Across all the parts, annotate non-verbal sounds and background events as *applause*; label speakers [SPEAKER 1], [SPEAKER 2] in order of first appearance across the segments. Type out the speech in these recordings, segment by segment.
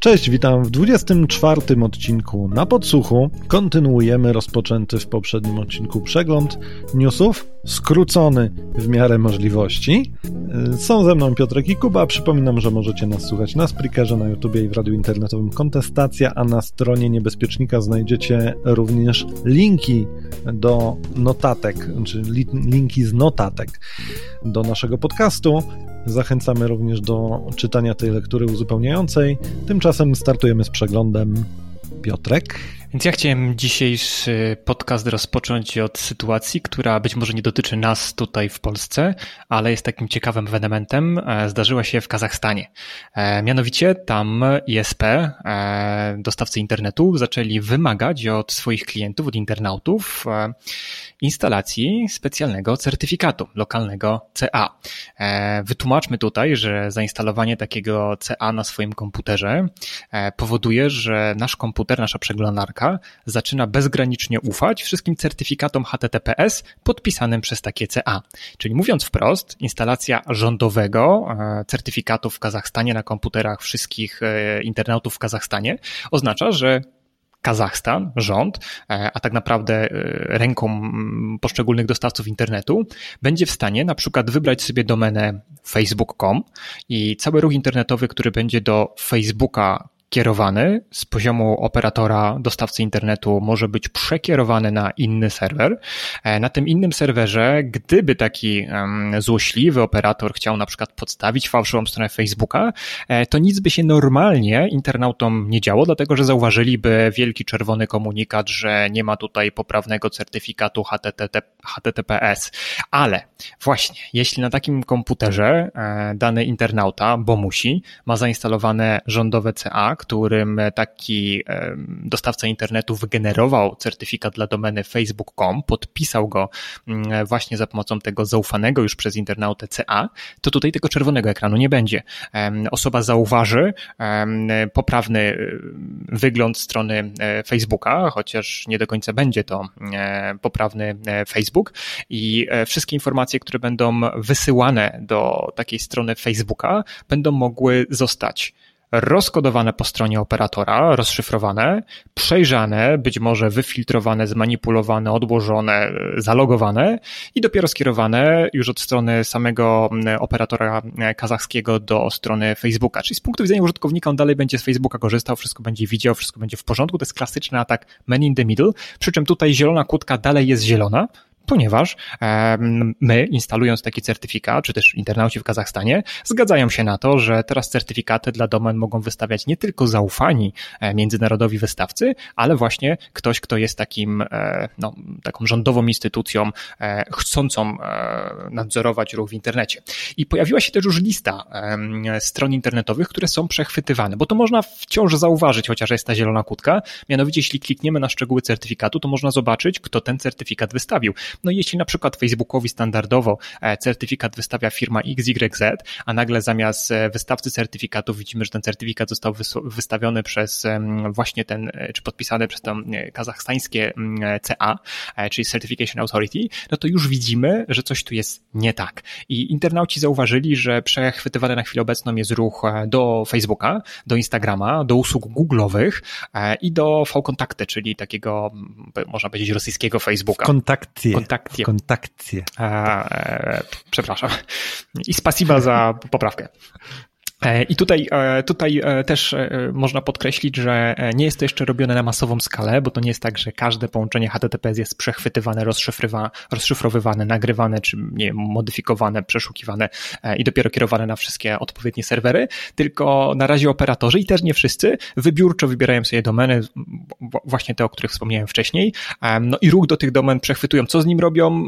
[SPEAKER 1] Cześć, witam w 24 odcinku na podsłuchu. Kontynuujemy rozpoczęty w poprzednim odcinku przegląd newsów, skrócony w miarę możliwości. Są ze mną Piotrek i Kuba. Przypominam, że możecie nas słuchać na Spreakerze, na YouTubie i w radiu internetowym Kontestacja, a na stronie Niebezpiecznika znajdziecie również linki do notatek, czy linki z notatek do naszego podcastu. Zachęcamy również do czytania tej lektury uzupełniającej. Tymczasem startujemy z przeglądem. Piotrek.
[SPEAKER 2] Więc ja chciałem dzisiejszy podcast rozpocząć od sytuacji, która być może nie dotyczy nas tutaj w Polsce, ale jest takim ciekawym ewenementem. E, zdarzyła się w Kazachstanie. E, mianowicie tam ISP, e, dostawcy internetu, zaczęli wymagać od swoich klientów, od internautów instalacji specjalnego certyfikatu lokalnego CA. Wytłumaczmy tutaj, że zainstalowanie takiego CA na swoim komputerze powoduje, że nasz komputer, nasza przeglądarka zaczyna bezgranicznie ufać wszystkim certyfikatom HTTPS podpisanym przez takie CA. Czyli mówiąc wprost, instalacja rządowego e, certyfikatu w Kazachstanie na komputerach wszystkich e, internautów w Kazachstanie oznacza, że Kazachstan, rząd, e, a tak naprawdę ręką poszczególnych dostawców internetu, będzie w stanie na przykład wybrać sobie domenę facebook.com i cały ruch internetowy, który będzie do Facebooka kierowany z poziomu operatora dostawcy internetu może być przekierowany na inny serwer. E, na tym innym serwerze, gdyby taki złośliwy operator chciał na przykład podstawić fałszywą stronę Facebooka, e, to nic by się normalnie internautom nie działo, dlatego że zauważyliby wielki czerwony komunikat, że nie ma tutaj poprawnego certyfikatu HTTPS. Ale właśnie, jeśli na takim komputerze e, dany internauta, bo musi, ma zainstalowane rządowe CA, którym taki dostawca internetu wygenerował certyfikat dla domeny facebook.com, podpisał go mm, właśnie za pomocą tego zaufanego już przez internautę CA, to tutaj tego czerwonego ekranu nie będzie. Osoba zauważy poprawny wygląd strony e, Facebooka, chociaż nie do końca będzie to e, poprawny e, Facebook i wszystkie informacje, które będą wysyłane do takiej strony Facebooka, będą mogły zostać rozkodowane po stronie operatora, rozszyfrowane, przejrzane, być może wyfiltrowane, zmanipulowane, odłożone, zalogowane i dopiero skierowane już od strony samego operatora kazachskiego do strony Facebooka. Czyli z punktu widzenia użytkownika on dalej będzie z Facebooka korzystał, wszystko będzie widział, wszystko będzie w porządku. To jest klasyczny atak man in the middle, przy czym tutaj zielona kłódka dalej jest zielona, ponieważ my, instalując taki certyfikat, czy też internauci w Kazachstanie, zgadzają się na to, że teraz certyfikaty dla domen mogą wystawiać nie tylko zaufani e, międzynarodowi wystawcy, ale właśnie ktoś, kto jest takim, e, no, taką rządową instytucją e, chcącą nadzorować ruch w internecie. I pojawiła się też już lista stron internetowych, które są przechwytywane, bo to można wciąż zauważyć, chociaż jest ta zielona kutka. Mianowicie, jeśli klikniemy na szczegóły certyfikatu, to można zobaczyć, kto ten certyfikat wystawił. No jeśli na przykład Facebookowi standardowo e, certyfikat wystawia firma XYZ, a nagle zamiast e, wystawcy certyfikatu widzimy, że ten certyfikat został wystawiony przez właśnie ten, e, czy podpisany przez to kazachstańskie CA, czyli Certification Authority, no to już widzimy, że coś tu jest nie tak. I internauci zauważyli, że przechwytywany na chwilę obecną jest ruch do Facebooka, do Instagrama, do usług Google'owych i do V-Kontakty, czyli takiego, można powiedzieć, rosyjskiego Facebooka.
[SPEAKER 1] Kontakty
[SPEAKER 2] kontakcje.
[SPEAKER 1] Kontakcje.
[SPEAKER 2] E, przepraszam. I spasiba za poprawkę. E, I tutaj, e, tutaj e, też można podkreślić, że nie jest to jeszcze robione na masową skalę, bo to nie jest tak, że każde połączenie HTTPS jest przechwytywane, rozszyfrowywane, nagrywane, czy nie modyfikowane, przeszukiwane i dopiero kierowane na wszystkie odpowiednie serwery, tylko na razie operatorzy i też nie wszyscy wybiórczo wybierają sobie domeny, właśnie te, o których wspomniałem wcześniej, no i ruch do tych domen przechwytują. Co z nim robią?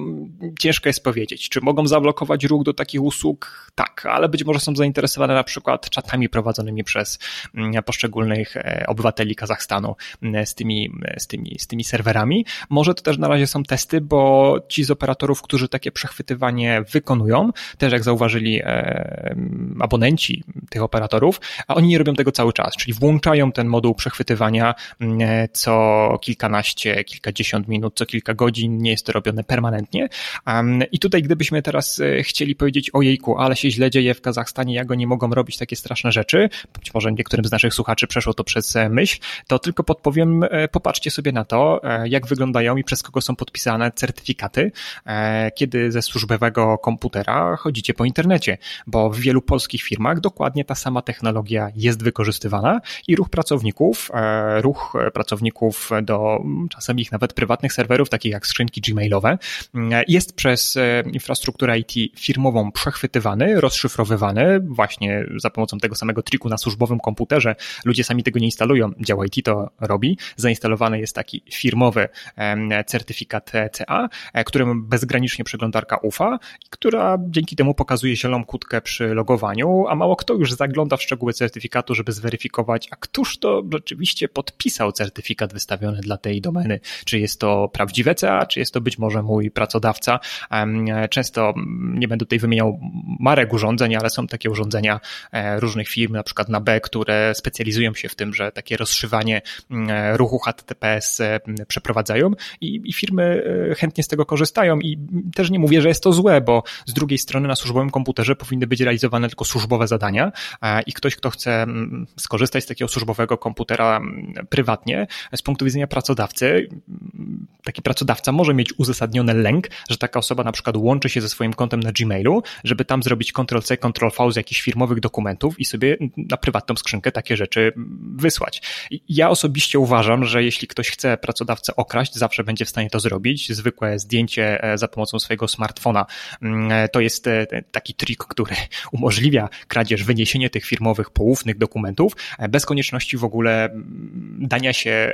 [SPEAKER 2] Ciężko jest powiedzieć. Czy mogą zablokować ruch do takich usług? Tak, ale być może są zainteresowane na przykład przykład czatami prowadzonymi przez mm, poszczególnych e, obywateli Kazachstanu mm, z tymi, z tymi, z tymi serwerami. Może to też na razie są testy, bo ci z operatorów, którzy takie przechwytywanie wykonują, też jak zauważyli e, abonenci tych operatorów, a oni nie robią tego cały czas, czyli włączają ten moduł przechwytywania mm, co kilkanaście, kilkadziesiąt minut, co kilka godzin, nie jest to robione permanentnie. I tutaj gdybyśmy teraz e, chcieli powiedzieć, ojejku, ale się źle dzieje w Kazachstanie, ja go nie mogą robić, robić takie straszne rzeczy, być może niektórym z naszych słuchaczy przeszło to przez myśl, to tylko podpowiem, popatrzcie sobie na to, jak wyglądają i przez kogo są podpisane certyfikaty, kiedy ze służbowego komputera chodzicie po internecie, bo w wielu polskich firmach dokładnie ta sama technologia jest wykorzystywana i ruch pracowników, ruch pracowników do czasem ich nawet prywatnych serwerów, takich jak skrzynki gmailowe, jest przez infrastrukturę IT firmową przechwytywany, rozszyfrowywany właśnie za pomocą tego samego triku na służbowym komputerze. Ludzie sami tego nie instalują, dział IT to robi. Zainstalowany jest taki firmowy certyfikat CA, e, którym bezgranicznie przeglądarka ufa, która dzięki temu pokazuje zieloną kutkę przy logowaniu, a mało kto już zagląda w szczegóły certyfikatu, żeby zweryfikować, a któż to rzeczywiście podpisał certyfikat wystawiony dla tej domeny. Czy jest to prawdziwe CA, czy jest to być może mój pracodawca. Często nie będę tutaj wymieniał marek urządzeń, ale są takie urządzenia różnych firm, na przykład na B, które specjalizują się w tym, że takie rozszywanie ruchu HTTPS e, przeprowadzają i, i firmy e, chętnie z tego korzystają. I też nie mówię, że jest to złe, bo z drugiej strony na służbowym komputerze powinny być realizowane tylko służbowe zadania i ktoś, kto chce skorzystać z takiego służbowego komputera prywatnie, z punktu widzenia pracodawcy, taki pracodawca może mieć uzasadniony lęk, że taka osoba na przykład łączy się ze swoim kontem na Gmailu, żeby tam zrobić Ctrl-C, Ctrl-V z jakichś firmowych dokumentów i sobie na prywatną skrzynkę takie rzeczy wysłać. Ja osobiście uważam, że jeśli ktoś chce pracodawcę okraść, zawsze będzie w stanie to zrobić. Zwykłe zdjęcie e, za pomocą swojego smartfona mm, e, to jest e, taki trik, który *laughs* umożliwia kradzież, wyniesienie tych firmowych poufnych dokumentów bez konieczności w ogóle mm, dania się,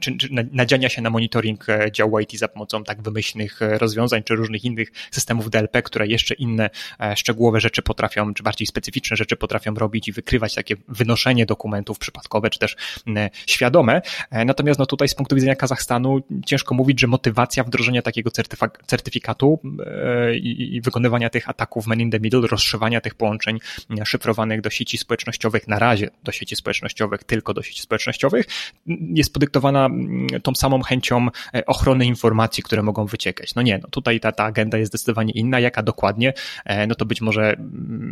[SPEAKER 2] czy, nadziania się na monitoring działu IT za pomocą tak wymyślnych rozwiązań, czy różnych innych systemów DLP, które jeszcze inne szczegółowe rzeczy potrafią, czy bardziej specyficzne rzeczy potrafią robić i wykrywać takie wynoszenie dokumentów przypadkowe, czy też świadome. Natomiast no tutaj z punktu widzenia Kazachstanu ciężko mówić, że motywacja wdrożenia takiego certyfikatu e, i wykonywania tych ataków man in the middle, rozszywania tych połączeń szyfrowanych do sieci społecznościowych, na razie do sieci społecznościowych, tylko do sieci społecznościowych, jest podyktowana tą samą chęcią e, ochrony informacji, które mogą wyciekać. No nie, no tutaj ta, ta agenda jest zdecydowanie inna, jaka dokładnie, e, no to być może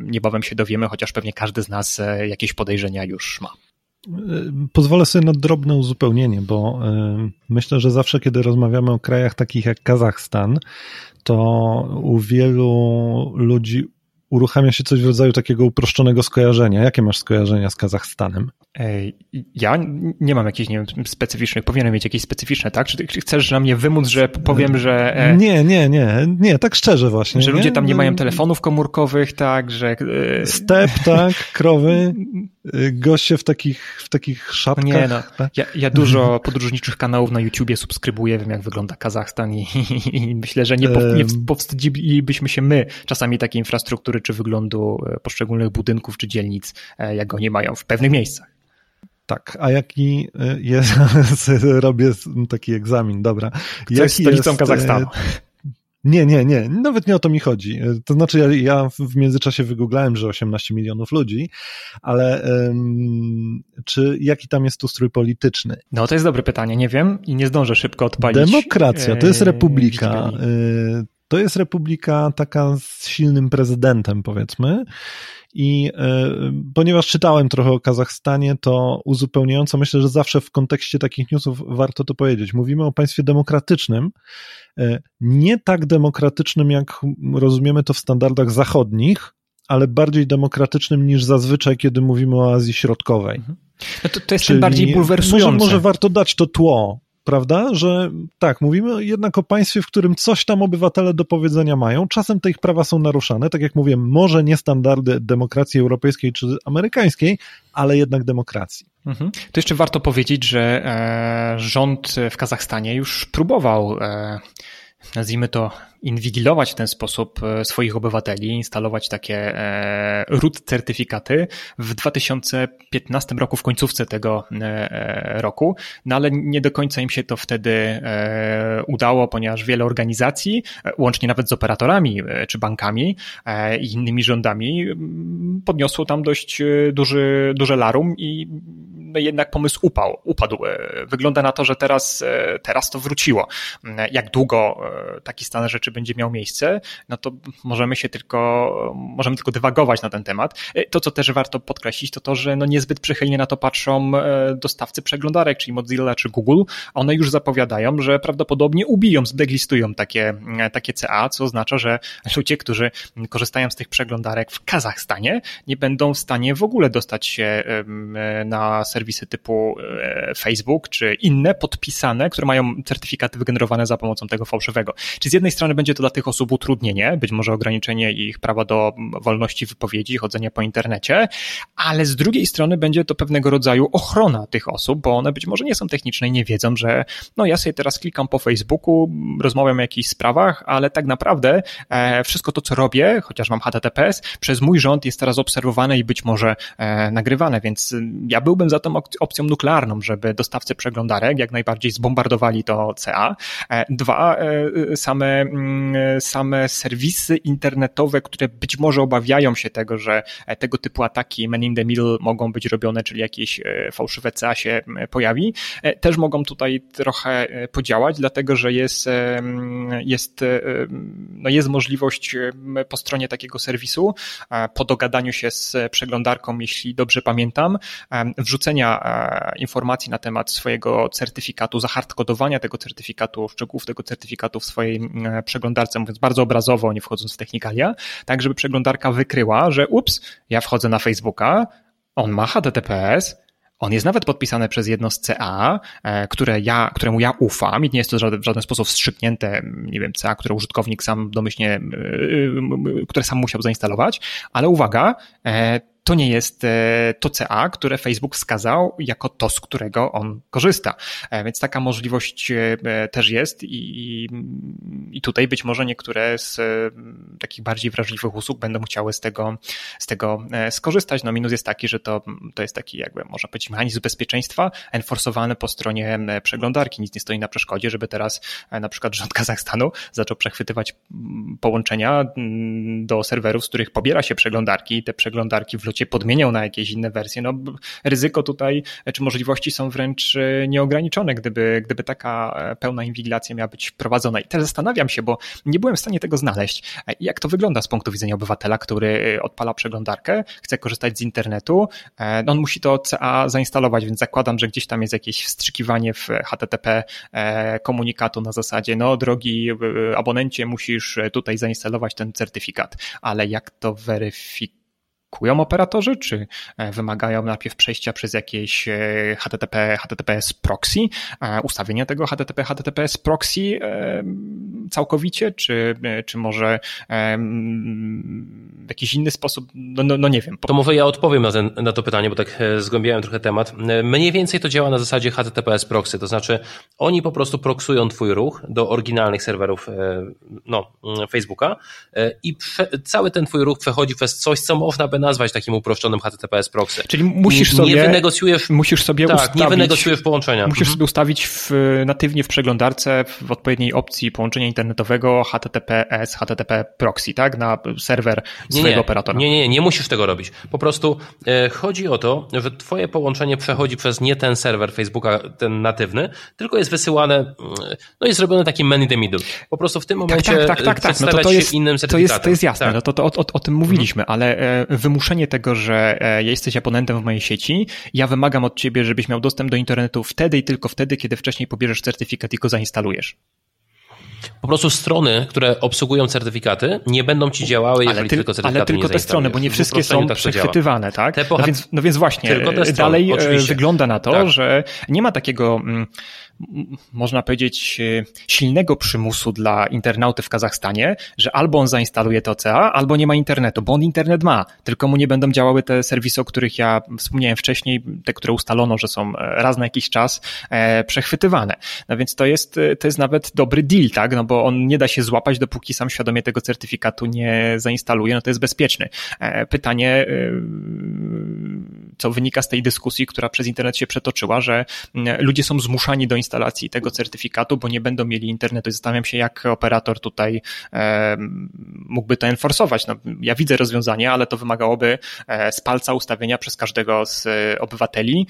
[SPEAKER 2] niebawem się dowiemy, chociaż pewnie każdy z nas jakieś podejrzenia już ma.
[SPEAKER 1] Pozwolę sobie na drobne uzupełnienie, bo e, myślę, że zawsze, kiedy rozmawiamy o krajach takich jak Kazachstan, to u wielu ludzi uruchamia się coś w rodzaju takiego uproszczonego skojarzenia. Jakie masz skojarzenia z Kazachstanem?
[SPEAKER 2] Ja nie mam jakichś, nie wiem, specyficznych, powinienem mieć jakieś specyficzne, tak? Czy chcesz na mnie wymóc, że powiem, że...
[SPEAKER 1] E, nie, nie, nie, nie, tak szczerze właśnie.
[SPEAKER 2] Że ludzie tam nie mają telefonów komórkowych, tak, że...
[SPEAKER 1] E, Step, tak, krowy, *laughs* goście w takich, w takich szapkach. Nie, no,
[SPEAKER 2] ja, ja dużo podróżniczych kanałów na YouTubie subskrybuję, wiem jak wygląda Kazachstan i, i, i myślę, że nie, nie powstydzilibyśmy się my czasami takiej infrastruktury czy wyglądu poszczególnych budynków czy dzielnic, jak oni mają w pewnych miejscach.
[SPEAKER 1] Tak, a jaki e, jest, *laughs* robię taki egzamin, dobra.
[SPEAKER 2] Co jest stolicą jest, Kazachstanu?
[SPEAKER 1] Nie, nie, nie, nawet nie o to mi chodzi. E, to znaczy, ja, ja w międzyczasie wygooglałem, że 18 milionów ludzi, ale um, czy jaki tam jest ustrój polityczny?
[SPEAKER 2] No, to jest dobre pytanie, nie wiem i nie zdążę szybko odpalić.
[SPEAKER 1] Demokracja, to jest republika. To jest republika taka z silnym prezydentem, powiedzmy. I e, ponieważ czytałem trochę o Kazachstanie, to uzupełniająco myślę, że zawsze w kontekście takich newsów warto to powiedzieć. Mówimy o państwie demokratycznym, e, nie tak demokratycznym, jak rozumiemy to w standardach zachodnich, ale bardziej demokratycznym niż zazwyczaj, kiedy mówimy o Azji Środkowej. Mhm.
[SPEAKER 2] No to, to jest Czyli tym bardziej bulwersujące.
[SPEAKER 1] Może, może warto dać to tło, prawda? Że tak, mówimy jednak o państwie, w którym coś tam obywatele do powiedzenia mają. Czasem te ich prawa są naruszane, tak jak mówię, może nie standardy demokracji europejskiej czy amerykańskiej, ale jednak demokracji.
[SPEAKER 2] Mhm. To jeszcze warto powiedzieć, że e, rząd w Kazachstanie już próbował, e, nazwijmy to, inwigilować w ten sposób e, swoich obywateli, instalować takie e, root certyfikaty. W 2015 roku, w końcówce tego e, roku, no ale nie do końca im się to wtedy udało, ponieważ wiele organizacji, łącznie nawet z operatorami czy bankami i innymi rządami, podniosło tam dość duży, duże larum i jednak pomysł upał, upadł. Wygląda na to, że teraz, teraz to wróciło. Jak długo taki stan rzeczy będzie miał miejsce, no to możemy się tylko, możemy tylko dywagować na ten temat. To, co też warto podkreślić, to to, że no niezbyt przychylnie na to patrzą dostawcy przeglądarek, czyli Mozilla czy Google. One już zapowiadają, że prawdopodobnie ubiją, zdeglistują takie, takie CA, co oznacza, że ludzie, którzy korzystają z tych przeglądarek w Kazachstanie, nie będą w stanie w ogóle dostać się na serwisy typu e, Facebook czy inne podpisane, które mają certyfikaty wygenerowane za pomocą tego fałszywego. Czy z jednej strony będzie to dla tych osób utrudnienie, być może ograniczenie ich prawa do wolności wypowiedzi, chodzenia po internecie, ale z drugiej strony będzie to pewnego rodzaju ochrona tych osób, bo one być może nie są techniczne i nie wiedzą, że no ja sobie teraz klikam po Facebooku, rozmawiam o jakichś sprawach, ale tak naprawdę e, wszystko to, co robię, chociaż mam HTTPS, przez mój rząd jest teraz obserwowane i być może e, nagrywane, więc ja byłbym za tą opcją nuklearną, żeby dostawcy przeglądarek jak najbardziej zbombardowali to CA. E, dwa, same, mm, same serwisy internetowe, które być może obawiają się tego, że tego typu ataki man in the middle mogą być robione, czyli jakieś fałszywe CA się pojawi, też mogą tutaj trochę e, podziałać, dlatego że jest, e, jest, e, no jest możliwość po stronie takiego serwisu, po dogadaniu się z przeglądarką, jeśli dobrze pamiętam, wrzucenia informacji na temat swojego certyfikatu, zahardkodowania tego certyfikatu, szczegółów tego certyfikatu w swojej przeglądarce, mówiąc bardzo obrazowo, nie wchodząc w technikalia, tak żeby przeglądarka wykryła, że ups, ja wchodzę na Facebooka, on ma HTTPS, on jest nawet podpisany przez jedno z CA, e, które ja, któremu ja ufam i nie jest to w żaden sposób wstrzyknięte, nie wiem, CA, które użytkownik sam domyślnie, e, e, które sam musiał zainstalować, ale uwaga, to nie jest e, to CA, które Facebook wskazał jako to, z którego on korzysta. E, więc taka możliwość e, też jest i, i tutaj być może niektóre z takich bardziej wrażliwych usług będą chciały z tego, z tego skorzystać. No minus jest taki, że to, to jest taki jakby można powiedzieć mechanizm bezpieczeństwa enforsowany po stronie przeglądarki. Nic nie stoi na przeszkodzie, żeby teraz na przykład rząd Kazachstanu zaczął przechwytywać połączenia do serwerów, z których pobiera się przeglądarki i te przeglądarki w cię podmieniał na jakieś inne wersje. No, ryzyko tutaj, czy możliwości są wręcz e, nieograniczone, gdyby, gdyby taka e, pełna inwigilacja miała być prowadzona. I teraz zastanawiam się, bo nie byłem w stanie tego znaleźć, e, jak to wygląda z punktu widzenia obywatela, który odpala przeglądarkę, chce korzystać z internetu, no on musi to CA zainstalować, więc zakładam, że gdzieś tam jest jakieś wstrzykiwanie w HTTP komunikatu na zasadzie, no drogi abonencie, musisz tutaj zainstalować ten certyfikat, ale jak to weryfikować? Kupują operatorzy, czy e, wymagają najpierw przejścia przez jakieś e, HTTP, HTTPS proxy, e, ustawienia tego HTTP, HTTPS proxy całkowicie, czy, czy może w jakiś inny sposób, no, no, no nie wiem.
[SPEAKER 3] To może ja odpowiem na, ten, na to pytanie, bo tak zgłębiałem trochę temat. Mniej więcej to działa na zasadzie HTTPS proxy, to znaczy oni po prostu proksują twój ruch do oryginalnych serwerów no, Facebooka i cały ten twój ruch przechodzi przez coś, co można by nazwać takim uproszczonym HTTPS proxy.
[SPEAKER 2] Czyli musisz
[SPEAKER 3] nie,
[SPEAKER 2] sobie...
[SPEAKER 3] Nie wynegocjujesz...
[SPEAKER 2] Musisz sobie
[SPEAKER 3] tak,
[SPEAKER 2] ustawić...
[SPEAKER 3] nie wynegocjujesz połączenia.
[SPEAKER 2] Musisz mhm. sobie ustawić w, natywnie w przeglądarce w odpowiedniej opcji połączenia internetowego HTTPS, HTTP proxy, tak? Na serwer swojego
[SPEAKER 3] nie, nie,
[SPEAKER 2] operatora.
[SPEAKER 3] Nie, nie, nie musisz tego robić. Po prostu e, chodzi o to, że twoje połączenie przechodzi przez nie ten serwer Facebooka, ten natywny, tylko jest wysyłane, mm, no jest zrobiony taki man in the middle. Po prostu w tym tak, momencie tak, tak, tak, tak. No to, to jest, innym
[SPEAKER 2] to jest, to jest jasne, tak. no to, to o, o, o tym mówiliśmy, mhm. ale e, wymuszenie tego, że e, jesteś abonentem w mojej sieci, ja wymagam od ciebie, żebyś miał dostęp do internetu wtedy i tylko wtedy, kiedy wcześniej pobierzesz certyfikat i go zainstalujesz.
[SPEAKER 3] Po prostu strony, które obsługują certyfikaty, nie będą ci działały, jeżeli ale ty, tylko certyfikaty
[SPEAKER 2] Ale tylko te strony, bo nie wszystkie są tak przechwytywane, tak? No więc, no więc właśnie, dalej e,
[SPEAKER 3] oczywiście.
[SPEAKER 2] wygląda na to, tak. że nie ma takiego mm, można powiedzieć, e, silnego przymusu dla internauty w Kazachstanie, że albo on zainstaluje to CA, albo nie ma internetu, bo on internet ma, tylko mu nie będą działały te serwisy, o których ja wspomniałem wcześniej, te, które ustalono, że są e, raz na jakiś czas e, przechwytywane. No więc to jest, to jest nawet dobry deal, tak? No bo on nie da się złapać, dopóki sam świadomie tego certyfikatu nie zainstaluje, no to jest bezpieczny. Pytanie, co wynika z tej dyskusji, która przez internet się przetoczyła, że ludzie są zmuszani do instalacji tego certyfikatu, bo nie będą mieli internetu. Zastanawiam się, jak operator tutaj mógłby to enforsować. No, ja widzę rozwiązanie, ale to wymagałoby z palca ustawienia przez każdego z obywateli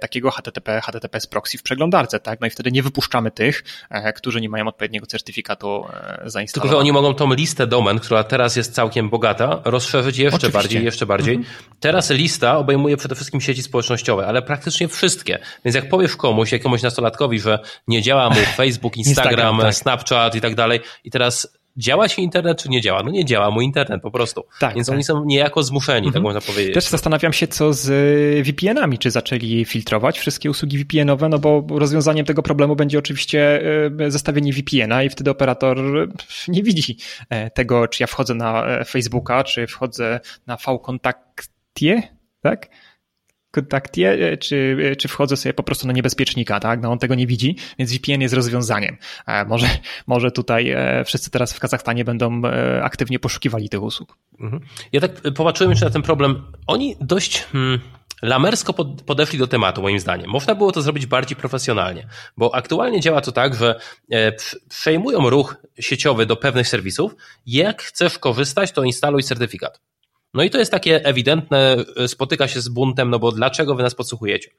[SPEAKER 2] takiego HTTP, HTTPS proxy w przeglądarce, tak? No i wtedy nie wypuszczamy tych, e, którzy nie mają odpowiedniego certyfikatu e, zainstalowanego.
[SPEAKER 3] Tylko, że oni mogą tą listę domen, która teraz jest całkiem bogata, rozszerzyć jeszcze Oczywiście. bardziej, jeszcze bardziej. Mhm. Teraz lista obejmuje przede wszystkim sieci społecznościowe, ale praktycznie wszystkie. Więc jak powiesz komuś, jakiemuś nastolatkowi, że nie działa mu *laughs* Facebook, Instagram, Instagram tak. Snapchat i tak dalej i teraz działa ci internet, czy nie działa? No nie działa mu internet po prostu. Tak, Więc tak. oni są niejako zmuszeni, tak mhm. tak można powiedzieć.
[SPEAKER 2] Też zastanawiam się, co z y, VPN-ami, czy zaczęli filtrować wszystkie usługi VPN-owe, no bo rozwiązaniem tego problemu będzie oczywiście y, zestawienie VPN-a i wtedy operator nie widzi e, tego, czy ja wchodzę na e, Facebooka, czy wchodzę na V-Kontaktie, tak? Kontaktie, e, czy, e, czy wchodzę sobie po prostu na niebezpiecznika, tak? No on tego nie widzi, więc VPN jest rozwiązaniem. E, może, może tutaj wszyscy teraz w Kazachstanie będą aktywnie poszukiwali tych usług.
[SPEAKER 3] Mhm. Ja tak popatrzyłem jeszcze na ten problem. Oni dość hmm, lamersko podeszli do tematu, moim zdaniem. Można było to zrobić bardziej profesjonalnie, bo aktualnie działa to tak, że przejmują ruch sieciowy do pewnych serwisów. Jak chcesz korzystać, to instaluj certyfikat. No i to jest takie ewidentne, e, spotyka się z buntem, no bo dlaczego wy nas podsłuchujecie?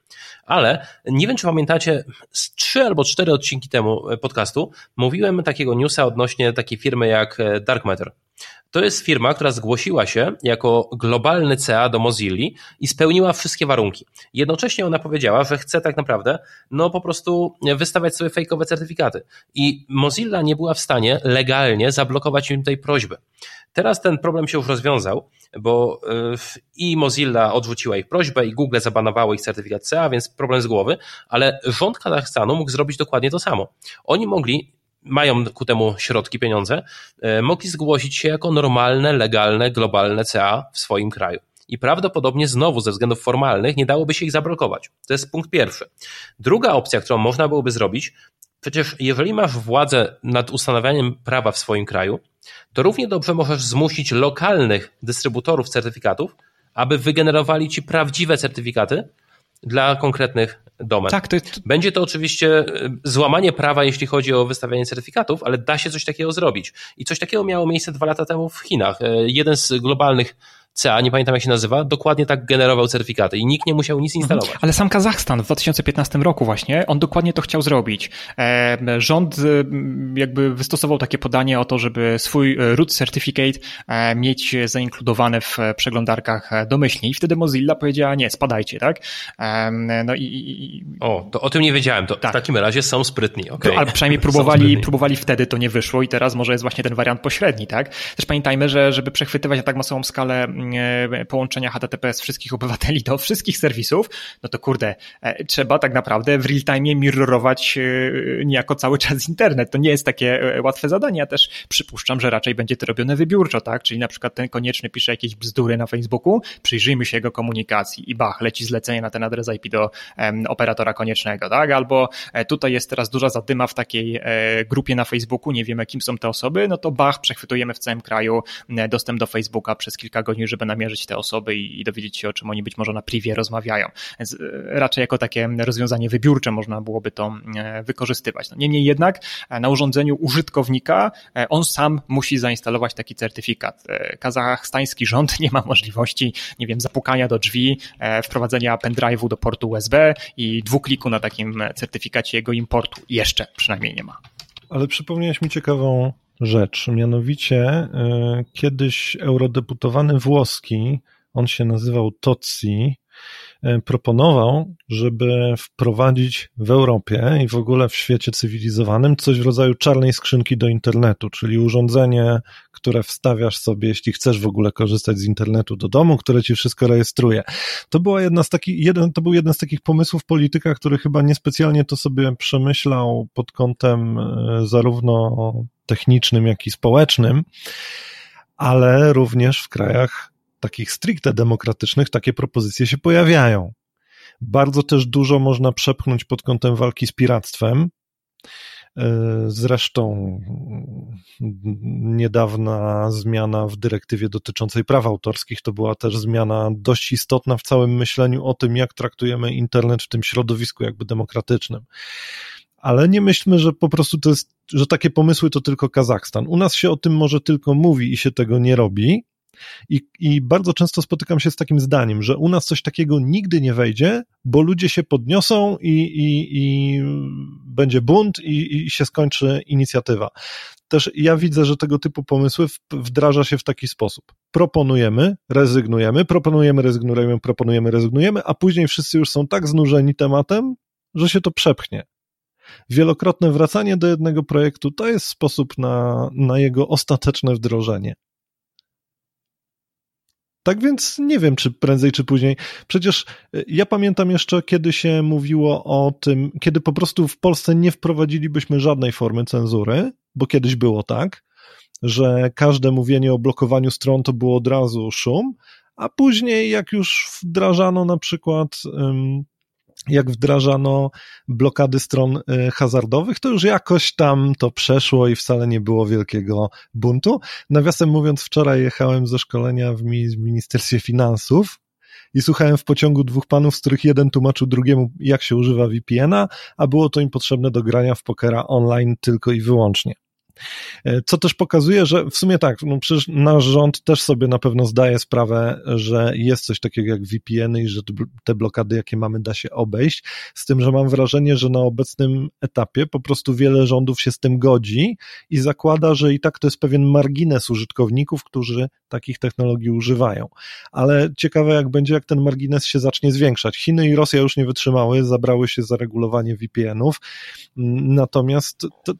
[SPEAKER 3] Ale nie wiem, czy pamiętacie, z trzy albo cztery odcinki temu e, podcastu mówiłem takiego newsa odnośnie takiej firmy jak e, Dark Matter. To jest firma, która zgłosiła się jako globalny CA do Mozilla i spełniła wszystkie warunki. Jednocześnie ona powiedziała, że chce tak naprawdę no po prostu wystawiać sobie fejkowe certyfikaty. I Mozilla nie była w stanie legalnie zablokować im tej prośby. Teraz ten problem się już rozwiązał, bo y, i Mozilla odrzuciła ich prośbę, i Google zabanowało ich certyfikat CA, więc problem z głowy, ale rząd Kazachstanu mógł zrobić dokładnie to samo. Oni mogli mają ku temu środki, pieniądze, y, mogli zgłosić się jako normalne, legalne, globalne CA w swoim kraju. I prawdopodobnie znowu ze względów formalnych nie dałoby się ich zablokować. To jest punkt pierwszy. Druga opcja, którą można byłoby zrobić, przecież jeżeli masz władzę nad ustanawianiem prawa w swoim kraju, to równie dobrze możesz zmusić lokalnych dystrybutorów certyfikatów, aby wygenerowali ci prawdziwe certyfikaty dla konkretnych domen. Tak, to jest... Będzie to oczywiście e, złamanie prawa, jeśli chodzi o wystawianie certyfikatów, ale da się coś takiego zrobić. I coś takiego miało miejsce dwa lata temu w Chinach. E, jeden z globalnych CA, nie pamiętam jak się nazywa, dokładnie tak generował certyfikaty i nikt nie musiał nic instalować. Mhm.
[SPEAKER 2] Ale sam Kazachstan w 2015 roku właśnie, on dokładnie to chciał zrobić. E, rząd jakby wystosował takie podanie o to, żeby swój e, root certificate e, mieć zainkludowany w przeglądarkach domyślnie i wtedy Mozilla powiedziała nie, spadajcie, tak?
[SPEAKER 3] No i... i... O, to o tym nie wiedziałem, to tak. w takim razie są sprytni, okay.
[SPEAKER 2] no, Ale przynajmniej *laughs* próbowali, próbowali wtedy, to nie wyszło i teraz może jest właśnie ten wariant pośredni, tak? Też pamiętajmy, że żeby przechwytywać na tak masową skalę E, połączenia HTTPS wszystkich obywateli do wszystkich serwisów, no to kurde, e, trzeba tak naprawdę w real time mirrorować e, niejako cały czas internet. To nie jest takie łatwe zadanie. Ja też przypuszczam, że raczej będzie to robione wybiórczo, tak? Czyli na przykład ten konieczny pisze jakieś bzdury na Facebooku, przyjrzyjmy się jego komunikacji i bach, leci zlecenie na ten adres IP do operatora koniecznego, tak? Albo tutaj jest teraz duża zadyma w takiej e, grupie na Facebooku, nie wiemy kim są te osoby, no to bach, przechwytujemy w całym kraju dostęp do Facebooka przez kilka godzin, żeby namierzyć te osoby i, i dowiedzieć się, o czym oni być może na privie rozmawiają. Więc e, raczej jako takie rozwiązanie wybiórcze można byłoby to e, wykorzystywać. No, niemniej jednak e, na urządzeniu użytkownika on sam musi zainstalować taki certyfikat. Kazachstański rząd nie ma możliwości, nie wiem, zapukania do drzwi, wprowadzenia pendrive'u do portu USB i dwukliku na takim certyfikacie jego importu. Jeszcze przynajmniej nie ma.
[SPEAKER 1] Ale przypomniałeś mi ciekawą rzecz. Mianowicie y, kiedyś eurodeputowany włoski, on się nazywał Tozzi, proponował, żeby wprowadzić w Europie i w ogóle w świecie cywilizowanym coś w rodzaju czarnej skrzynki do internetu, czyli urządzenie, które wstawiasz sobie, jeśli chcesz w ogóle korzystać z internetu do domu, które ci wszystko rejestruje. To była jedna z takich, jeden, to był jeden z takich pomysłów polityka, który chyba niespecjalnie to sobie przemyślał pod kątem y, zarówno technicznym, jak i społecznym, ale również w krajach takich stricte demokratycznych takie propozycje się pojawiają. Bardzo też dużo można przepchnąć pod kątem walki z piractwem. Zresztą niedawna zmiana w dyrektywie dotyczącej praw autorskich to była też zmiana dość istotna w całym myśleniu o tym, jak traktujemy internet w tym środowisku jakby demokratycznym. Ale nie myślmy, że po prostu to jest, że takie pomysły to tylko Kazachstan. U nas się o tym może tylko mówi i się tego nie robi. I, I bardzo często spotykam się z takim zdaniem, że u nas coś takiego nigdy nie wejdzie, bo ludzie się podniosą i, i, i będzie bunt i, i się skończy inicjatywa. Też ja widzę, że tego typu pomysły wdraża się w taki sposób. Proponujemy, rezygnujemy, proponujemy, rezygnujemy, proponujemy, rezygnujemy, a później wszyscy już są tak znużeni tematem, że się to przepchnie. Wielokrotne wracanie do jednego projektu to jest sposób na, na jego ostateczne wdrożenie. Tak więc nie wiem, czy prędzej, czy później. Przecież y, ja pamiętam jeszcze, kiedy się mówiło o tym, kiedy po prostu w Polsce nie wprowadzilibyśmy żadnej formy cenzury, bo kiedyś było tak, że każde mówienie o blokowaniu stron to było od razu szum, a później, jak już wdrażano na przykład jak wdrażano blokady stron y, hazardowych, to już jakoś tam to przeszło i wcale nie było wielkiego buntu. Nawiasem mówiąc, wczoraj jechałem ze szkolenia w Ministerstwie Finansów i słuchałem w pociągu dwóch panów, z których jeden tłumaczył drugiemu, jak się używa VPN-a, a było to im potrzebne do grania w pokera online tylko i wyłącznie. E, co też pokazuje, że w sumie tak, no przecież nasz rząd też sobie na pewno zdaje sprawę, że jest coś takiego jak VPN i że te blokady, jakie mamy, da się obejść. Z tym, że mam wrażenie, że na obecnym etapie po prostu wiele rządów się z tym godzi i zakłada, że i tak to jest pewien margines użytkowników, którzy takich technologii używają. Ale ciekawe, jak będzie, jak ten margines się zacznie zwiększać. Chiny i Rosja już nie wytrzymały, zabrały się za regulowanie VPN-ów, natomiast to,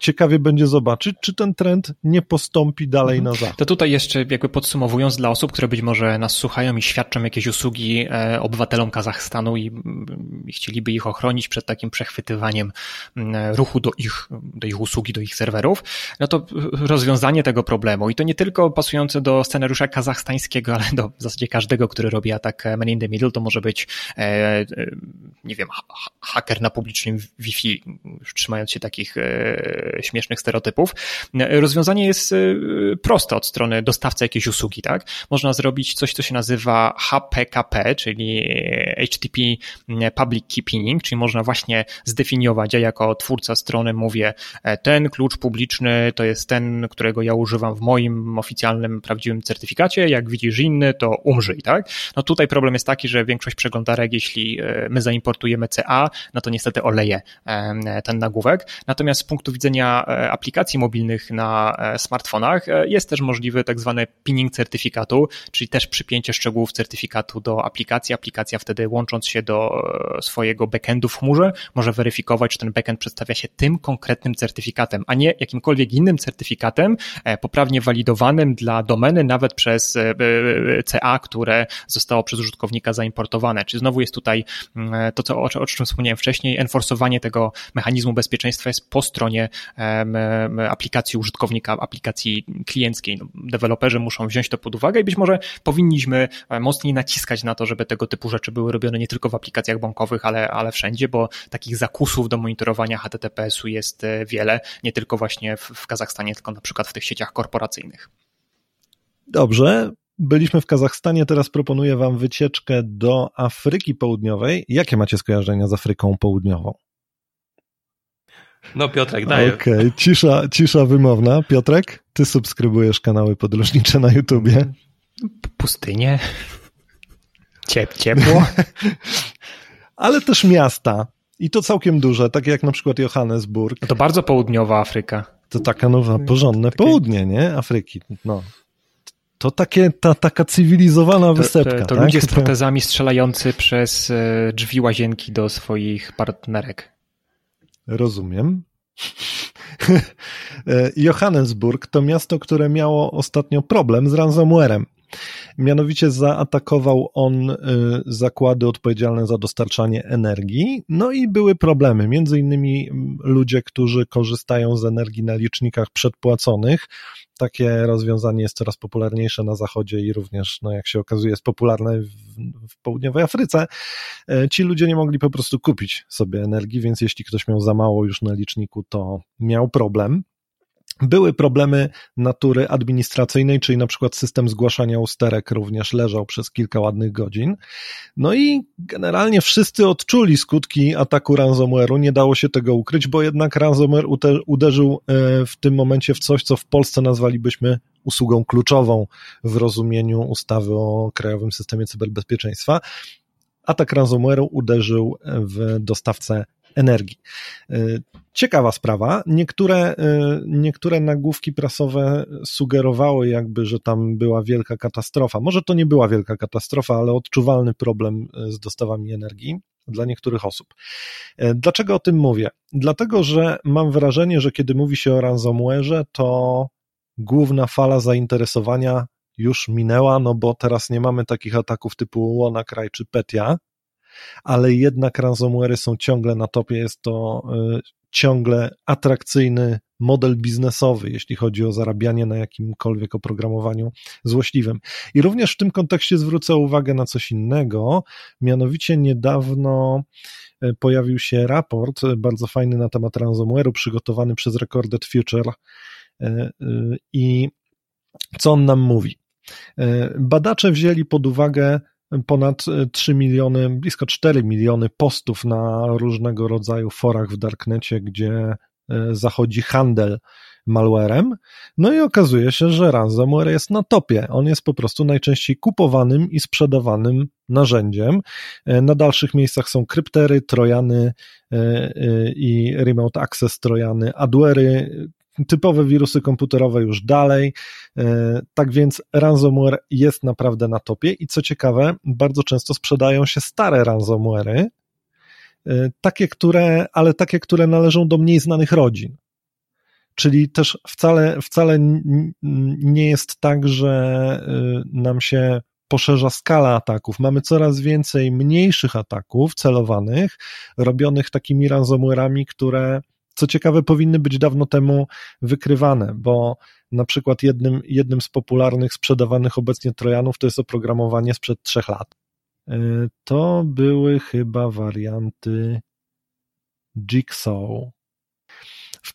[SPEAKER 1] ciekawie będzie zobaczyć, czy ten trend nie postąpi dalej mhm. na zachód.
[SPEAKER 2] To tutaj jeszcze jakby podsumowując dla osób, które być może nas słuchają i świadczą jakieś usługi e, obywatelom Kazachstanu i, mm, i chcieliby ich ochronić przed takim przechwytywaniem mm, ruchu do ich, do ich usługi, do ich serwerów, no to rozwiązanie tego problemu i to nie tylko pasujące do scenariusza kazachstańskiego, ale do w zasadzie każdego, który robi atak man in the middle, to może być e, e, nie wiem, haker na publicznym Wi-Fi, trzymając się takich śmiesznych stereotypów. Rozwiązanie jest y, proste od strony dostawcy jakiejś usługi, tak? Można zrobić coś, co się nazywa HPKP, czyli HTTP Public Key Pinning, czyli można właśnie zdefiniować, ja jako twórca strony mówię, e, ten klucz publiczny to jest ten, którego ja używam w moim oficjalnym, prawdziwym certyfikacie, jak widzisz inny, to umrzyj, tak? No tutaj problem jest taki, że większość przeglądarek, jeśli e, my zaimportujemy CA, no to niestety oleje ten nagłówek. Natomiast z punktu widzenia E, aplikacji mobilnych na e, smartfonach e, jest też możliwy tak zwany pinning certyfikatu, czyli też przypięcie szczegółów certyfikatu do aplikacji. Aplikacja wtedy łącząc się do swojego backendu w chmurze może weryfikować, czy ten backend przedstawia się tym konkretnym certyfikatem, a nie jakimkolwiek innym certyfikatem poprawnie walidowanym dla domeny nawet przez CA, które zostało przez użytkownika zaimportowane. Czyli znowu jest tutaj mm, to, co, o, czym wspomniałem wcześniej, enforsowanie tego mechanizmu bezpieczeństwa jest po stronie aplikacji użytkownika, aplikacji klienckiej. No, deweloperzy muszą wziąć to pod uwagę i być może powinniśmy e, mocniej naciskać na to, żeby tego typu rzeczy były robione nie tylko w aplikacjach bankowych, ale, ale wszędzie, bo takich zakusów do monitorowania HTTPS-u jest e, wiele, nie tylko właśnie w, w Kazachstanie, tylko na przykład w tych sieciach korporacyjnych.
[SPEAKER 1] Dobrze, byliśmy w Kazachstanie, teraz proponuję Wam wycieczkę do Afryki Południowej. Jakie macie skojarzenia z Afryką Południową?
[SPEAKER 3] No Piotrek, daję.
[SPEAKER 1] Okej, okay. cisza, cisza wymowna. Piotrek, ty subskrybujesz kanały podróżnicze na YouTubie?
[SPEAKER 2] Pustynie. Ciep, ciepło. *laughs*
[SPEAKER 1] Ale też miasta. I to całkiem duże, takie jak na przykład Johannesburg.
[SPEAKER 2] No to bardzo południowa Afryka.
[SPEAKER 1] To taka nowa, porządne takie... południe, nie? Afryki. No. To takie, ta, taka cywilizowana to, wysepka.
[SPEAKER 2] To, to
[SPEAKER 1] tak?
[SPEAKER 2] ludzie z protezami strzelający przez e, drzwi łazienki do swoich partnerek.
[SPEAKER 1] Rozumiem. *laughs* Johannesburg to miasto, które miało ostatnio problem z ransomwarem. Mianowicie zaatakował on zakłady odpowiedzialne za dostarczanie energii, no i były problemy. Między innymi ludzie, którzy korzystają z energii na licznikach przedpłaconych, takie rozwiązanie jest coraz popularniejsze na Zachodzie i również, no jak się okazuje, jest popularne w, południowej Afryce. E, ci ludzie nie mogli po prostu kupić sobie energii, więc jeśli ktoś miał za mało już na liczniku, to miał problem. Były problemy natury administracyjnej, czyli na przykład system zgłaszania usterek również leżał przez kilka ładnych godzin. No i generalnie wszyscy odczuli skutki ataku ransomware'u, nie dało się tego ukryć, bo jednak ransomware uderzył e, w tym momencie w coś, co w Polsce nazwalibyśmy usługą kluczową w rozumieniu ustawy o Krajowym Systemie Cyberbezpieczeństwa. Atak ransomware'u uderzył w dostawcę energii. Y, ciekawa sprawa. Niektóre, y, niektóre nagłówki prasowe sugerowały jakby, że tam była wielka katastrofa. Może to nie była wielka katastrofa, ale odczuwalny problem y, z dostawami energii dla niektórych osób. Dlaczego o tym mówię? Dlatego, że mam wrażenie, że kiedy mówi się o ransomware, to główna fala zainteresowania już minęła, no bo teraz nie mamy takich ataków typu WannaCry czy Petya, ale jednak ransomware są ciągle na topie, jest to y, ciągle atrakcyjny model biznesowy, jeśli chodzi o zarabianie na jakimkolwiek oprogramowaniu złośliwym. I również w tym kontekście zwrócę uwagę na coś innego, mianowicie niedawno y, pojawił się raport y, bardzo fajny na temat ransomware'u przygotowany przez Recorded Future i co on nam mówi? Badacze wzięli pod uwagę ponad 3 miliony, blisko 4 miliony postów na różnego rodzaju forach w Darknecie, gdzie e, zachodzi handel malwarem. No i okazuje się, że ransomware jest na topie. On jest po prostu najczęściej kupowanym i sprzedawanym narzędziem. E, na dalszych miejscach są kryptery, trojany e, i remote access trojany, adwery, typowe wirusy komputerowe już dalej. E, tak więc ransomware jest naprawdę na topie i co ciekawe, bardzo często sprzedają się stare ransomware'y, e, takie, które, ale takie, które należą do mniej znanych rodzin. Czyli też wcale, wcale nie jest tak, że e, nam się poszerza skala ataków. Mamy coraz więcej mniejszych ataków celowanych, robionych takimi ransomware'ami, które co ciekawe, powinny być dawno temu wykrywane, bo na przykład jednym, jednym z popularnych sprzedawanych obecnie Trojanów to jest oprogramowanie sprzed trzech lat. E, to były chyba warianty Jigsaw.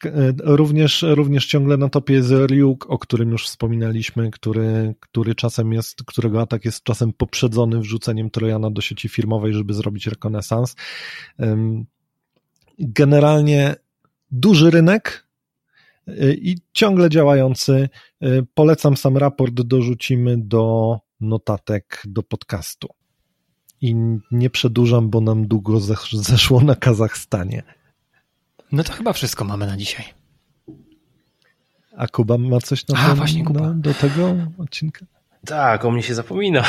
[SPEAKER 1] E, również, również ciągle na topie jest Ryuk, o którym już wspominaliśmy, który, który czasem jest, którego atak jest czasem poprzedzony wrzuceniem Trojana do sieci firmowej, żeby zrobić rekonesans. Generalnie duży rynek y, i ciągle działający. Y, polecam sam raport, dorzucimy do notatek do podcastu. I nie przedłużam, bo nam długo zeszło na Kazachstanie.
[SPEAKER 2] No to chyba wszystko mamy na dzisiaj.
[SPEAKER 1] A Kuba ma coś na,
[SPEAKER 2] A, właśnie, Kuba.
[SPEAKER 1] Na, do tego odcinka?
[SPEAKER 3] Tak, o mnie się zapomina.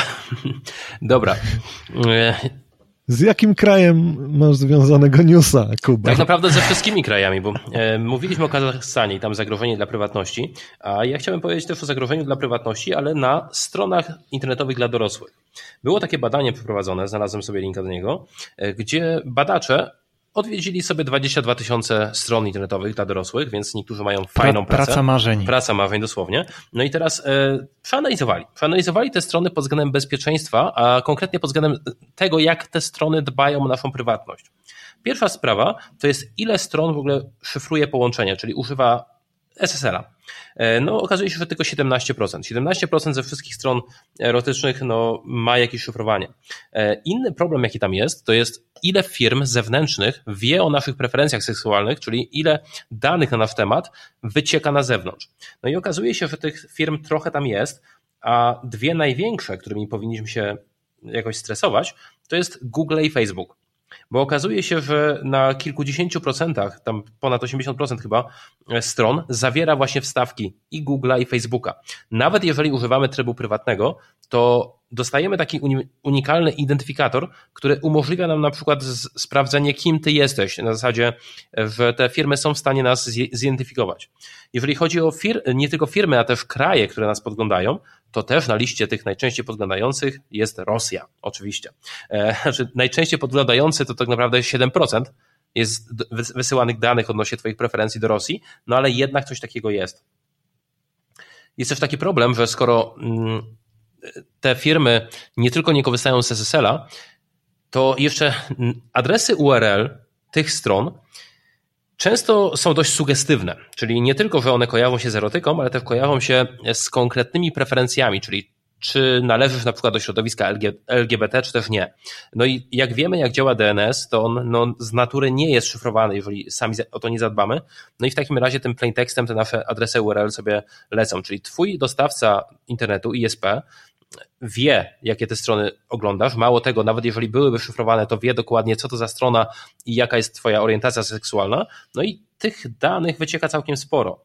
[SPEAKER 3] *laughs* Dobra. *laughs*
[SPEAKER 1] Z jakim krajem masz związanego newsa, Kuba?
[SPEAKER 3] Tak naprawdę ze wszystkimi krajami, bo e, mówiliśmy o Kazachstanie i tam zagrożenie dla prywatności, a ja chciałem powiedzieć też o zagrożeniu dla prywatności, ale na stronach internetowych dla dorosłych. Było takie badanie przeprowadzone, znalazłem sobie linka do niego, e, gdzie badacze Odwiedzili sobie 22 tysiące stron internetowych dla dorosłych, więc niektórzy mają fajną
[SPEAKER 2] pracę. Praca marzeń.
[SPEAKER 3] Praca marzeń, dosłownie. No i teraz e, przeanalizowali. Przeanalizowali te strony pod względem bezpieczeństwa, a konkretnie pod względem tego, jak te strony dbają o naszą prywatność. Pierwsza sprawa to jest, ile stron w ogóle szyfruje połączenie, czyli używa SSL-a. E, no, okazuje się, że tylko 17%. 17% ze wszystkich stron erotycznych no, ma jakieś szyfrowanie. E, inny problem, jaki tam jest, to jest ile firm zewnętrznych wie o naszych preferencjach seksualnych, czyli ile danych na nasz temat wycieka na zewnątrz. No i okazuje się, że tych firm trochę tam jest, a dwie największe, którymi powinniśmy się jakoś stresować, to jest Google i Facebook. Bo okazuje się, że na kilkudziesięciu procentach, tam ponad 80% chyba e, stron zawiera właśnie wstawki i Google'a i Facebooka. Nawet jeżeli używamy trybu prywatnego, to dostajemy taki unikalny identyfikator, który umożliwia nam na przykład sprawdzenie, kim ty jesteś. Na zasadzie, te firmy są w stanie nas zidentyfikować. Jeżeli chodzi o nie tylko firmy, a też kraje, które nas podglądają, to też na liście tych najczęściej podglądających jest Rosja, oczywiście. E, *laughs* znaczy, najczęściej podglądający to tak naprawdę 7% jest wysyłanych danych odnośnie Twoich preferencji do Rosji, no ale jednak coś takiego jest. Jest też taki problem, że skoro mm, te firmy nie tylko nie korzystają z SSL-a, to jeszcze adresy URL tych stron często są dość sugestywne, czyli nie tylko, że one kojarzą się z erotyką, ale też kojarzą się z konkretnymi preferencjami, czyli czy należysz na przykład do środowiska LGBT, czy też nie. No i jak wiemy, jak działa DNS, to on no, z natury nie jest szyfrowany, jeżeli sami o to nie zadbamy. No i w takim razie tym plaintextem te nasze adresy URL sobie lecą, czyli twój dostawca internetu, ISP, wie, jakie te strony oglądasz. Mało tego, nawet jeżeli byłyby szyfrowane, to wie dokładnie, co to za strona i jaka jest Twoja orientacja seksualna. No i tych danych wycieka całkiem sporo.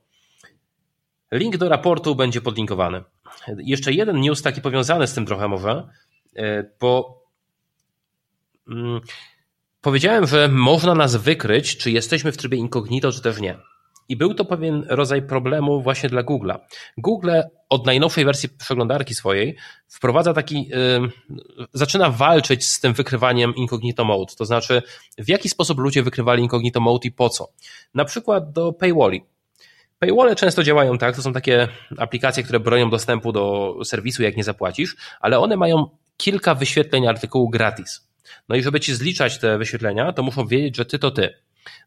[SPEAKER 3] Link do raportu będzie podlinkowany. Jeszcze jeden news taki powiązany z tym trochę może, e, bo mm, powiedziałem, że można nas wykryć, czy jesteśmy w trybie incognito, czy też nie. I był to pewien rodzaj problemu właśnie dla Google'a. Google od najnowszej wersji przeglądarki swojej wprowadza taki, yy, zaczyna walczyć z tym wykrywaniem incognito mode. To znaczy, w jaki sposób ludzie wykrywali incognito mode i po co. Na przykład do paywalli. Paywalle często działają tak, to są takie aplikacje, które bronią dostępu do serwisu, jak nie zapłacisz, ale one mają kilka wyświetleń artykułu gratis. No i żeby ci zliczać te wyświetlenia, to muszą wiedzieć, że ty to ty.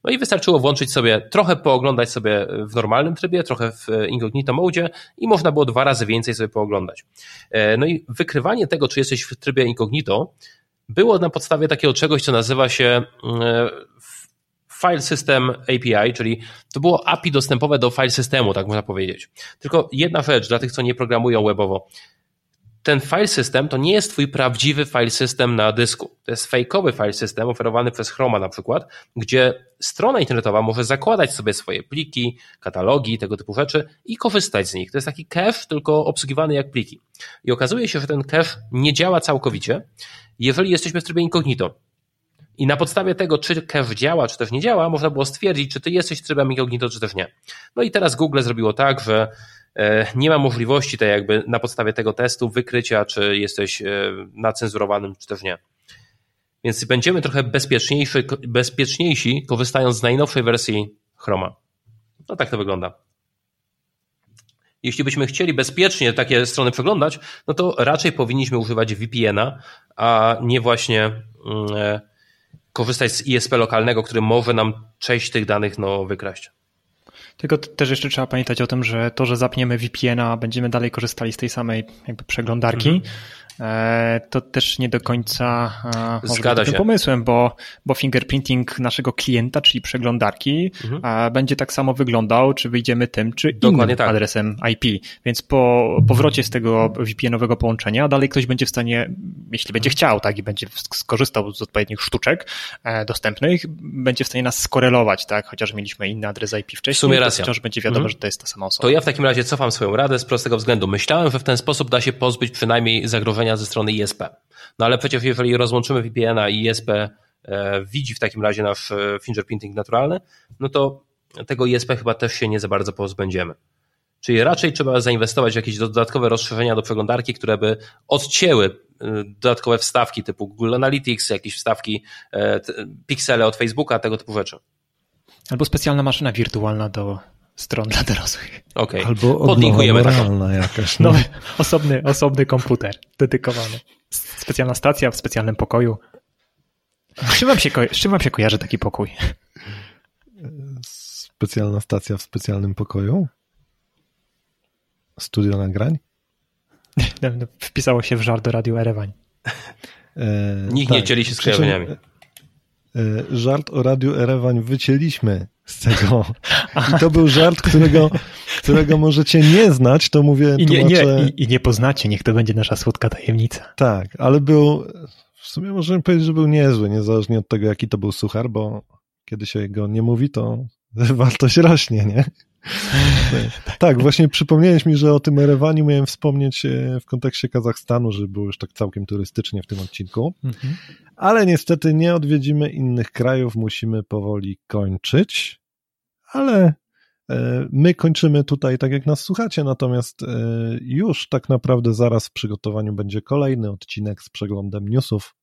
[SPEAKER 3] No i wystarczyło włączyć sobie, trochę pooglądać sobie w normalnym trybie, trochę w incognito mode i można było dwa razy więcej sobie pooglądać. E, no i wykrywanie tego, czy jesteś w trybie incognito, było na podstawie takiego czegoś, co nazywa się e, File System API, czyli to było API dostępowe do file systemu, tak można powiedzieć. Tylko jedna rzecz dla tych, co nie programują webowo ten file system to nie jest twój prawdziwy file system na dysku. To jest fejkowy file system oferowany przez Chroma na przykład, gdzie strona internetowa może zakładać sobie swoje pliki, katalogi, tego typu rzeczy i korzystać z nich. To jest taki cache, tylko obsługiwany jak pliki. I okazuje się, że ten cache nie działa całkowicie, jeżeli jesteśmy w trybie incognito. I na podstawie tego, czy cache działa, czy też nie działa, można było stwierdzić, czy ty jesteś w trybie incognito, czy też nie. No i teraz Google zrobiło tak, że nie ma możliwości tej jakby na podstawie tego testu wykrycia, czy jesteś e, nacenzurowanym, czy też nie. Więc będziemy trochę bezpieczniejsi, bezpieczniejsi korzystając z najnowszej wersji Chroma. No tak to wygląda. Jeśli byśmy chcieli bezpiecznie takie strony przeglądać, no to raczej powinniśmy używać VPN-a, a nie właśnie mm, e, korzystać z ISP lokalnego, który może nam część tych danych no, wykraść.
[SPEAKER 2] Tylko też jeszcze trzeba pamiętać o tym, że to, że zapniemy VPN-a, będziemy dalej korzystali z tej samej jakby przeglądarki, mhm. E, to też nie do końca
[SPEAKER 3] e, Zgadza się.
[SPEAKER 2] pomysłem, bo, bo fingerprinting naszego klienta, czyli przeglądarki, mhm. będzie tak samo wyglądał, czy wyjdziemy tym, czy Dokładnie innym tak. adresem IP. Więc po powrocie z tego VPN-owego połączenia, dalej ktoś będzie w stanie, jeśli będzie mhm. chciał, tak, i będzie skorzystał z odpowiednich sztuczek e, dostępnych, będzie w stanie nas skorelować, tak, chociaż mieliśmy inny adres IP wcześniej, w sumie racja. wciąż będzie wiadomo, mhm. że to jest ta sama osoba.
[SPEAKER 3] To ja w takim razie cofam swoją radę z prostego względu. Myślałem, że w ten sposób da się pozbyć przynajmniej zagrożenia ze strony ISP. No ale przecież jeżeli rozłączymy VPN-a i ISP e, widzi w takim razie nasz e, fingerprinting naturalny, no to tego ISP chyba też się nie za bardzo pozbędziemy. Czyli raczej trzeba zainwestować w jakieś dodatkowe rozszerzenia do przeglądarki, które by odcięły e, dodatkowe wstawki typu Google Analytics, jakieś wstawki, piksele od Facebooka, tego typu rzeczy.
[SPEAKER 2] Albo specjalna maszyna wirtualna do stron dla dorosłych.
[SPEAKER 3] Okay.
[SPEAKER 1] Albo podlinkujemy moralna jakaś.
[SPEAKER 2] No. osobny, osobny komputer dedykowany. Specjalna stacja w specjalnym pokoju. Z czym wam się, z czym wam się kojarzy taki pokój?
[SPEAKER 1] Specjalna stacja w specjalnym pokoju? Studio nagrań? *laughs*
[SPEAKER 2] No, wpisało się w żart do Radio Erewań.
[SPEAKER 3] E, Nikt tak. nie dzieli się skojarzeniami.
[SPEAKER 1] E, żart o Radiu Erewań wycięliśmy z tego. I to był żart, którego, którego możecie nie znać, to mówię
[SPEAKER 2] I nie, nie, i, i nie poznacie, niech to będzie nasza słodka tajemnica.
[SPEAKER 1] Tak, ale był, w sumie możemy powiedzieć, że był niezły, niezależnie od tego, jaki to był suchar, bo kiedy się go nie mówi, to *laughs* wartość rośnie, nie? *laughs* tak, właśnie przypomniałeś mi, że o tym Erewaniu miałem wspomnieć e, w kontekście Kazachstanu, że było już tak całkiem turystycznie w tym odcinku. Mhm. Ale niestety nie odwiedzimy innych krajów, musimy powoli kończyć. Ale e, my kończymy tutaj tak jak nas słuchacie, natomiast e, już tak naprawdę zaraz w przygotowaniu będzie kolejny odcinek z przeglądem newsów,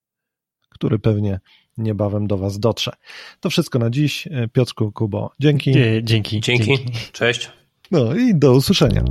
[SPEAKER 1] który pewnie niebawem do Was dotrze. To wszystko na dziś. Piotrku, Kubo, dzięki.
[SPEAKER 2] Dzięki.
[SPEAKER 3] Dzięki. Cześć.
[SPEAKER 1] No i do usłyszenia.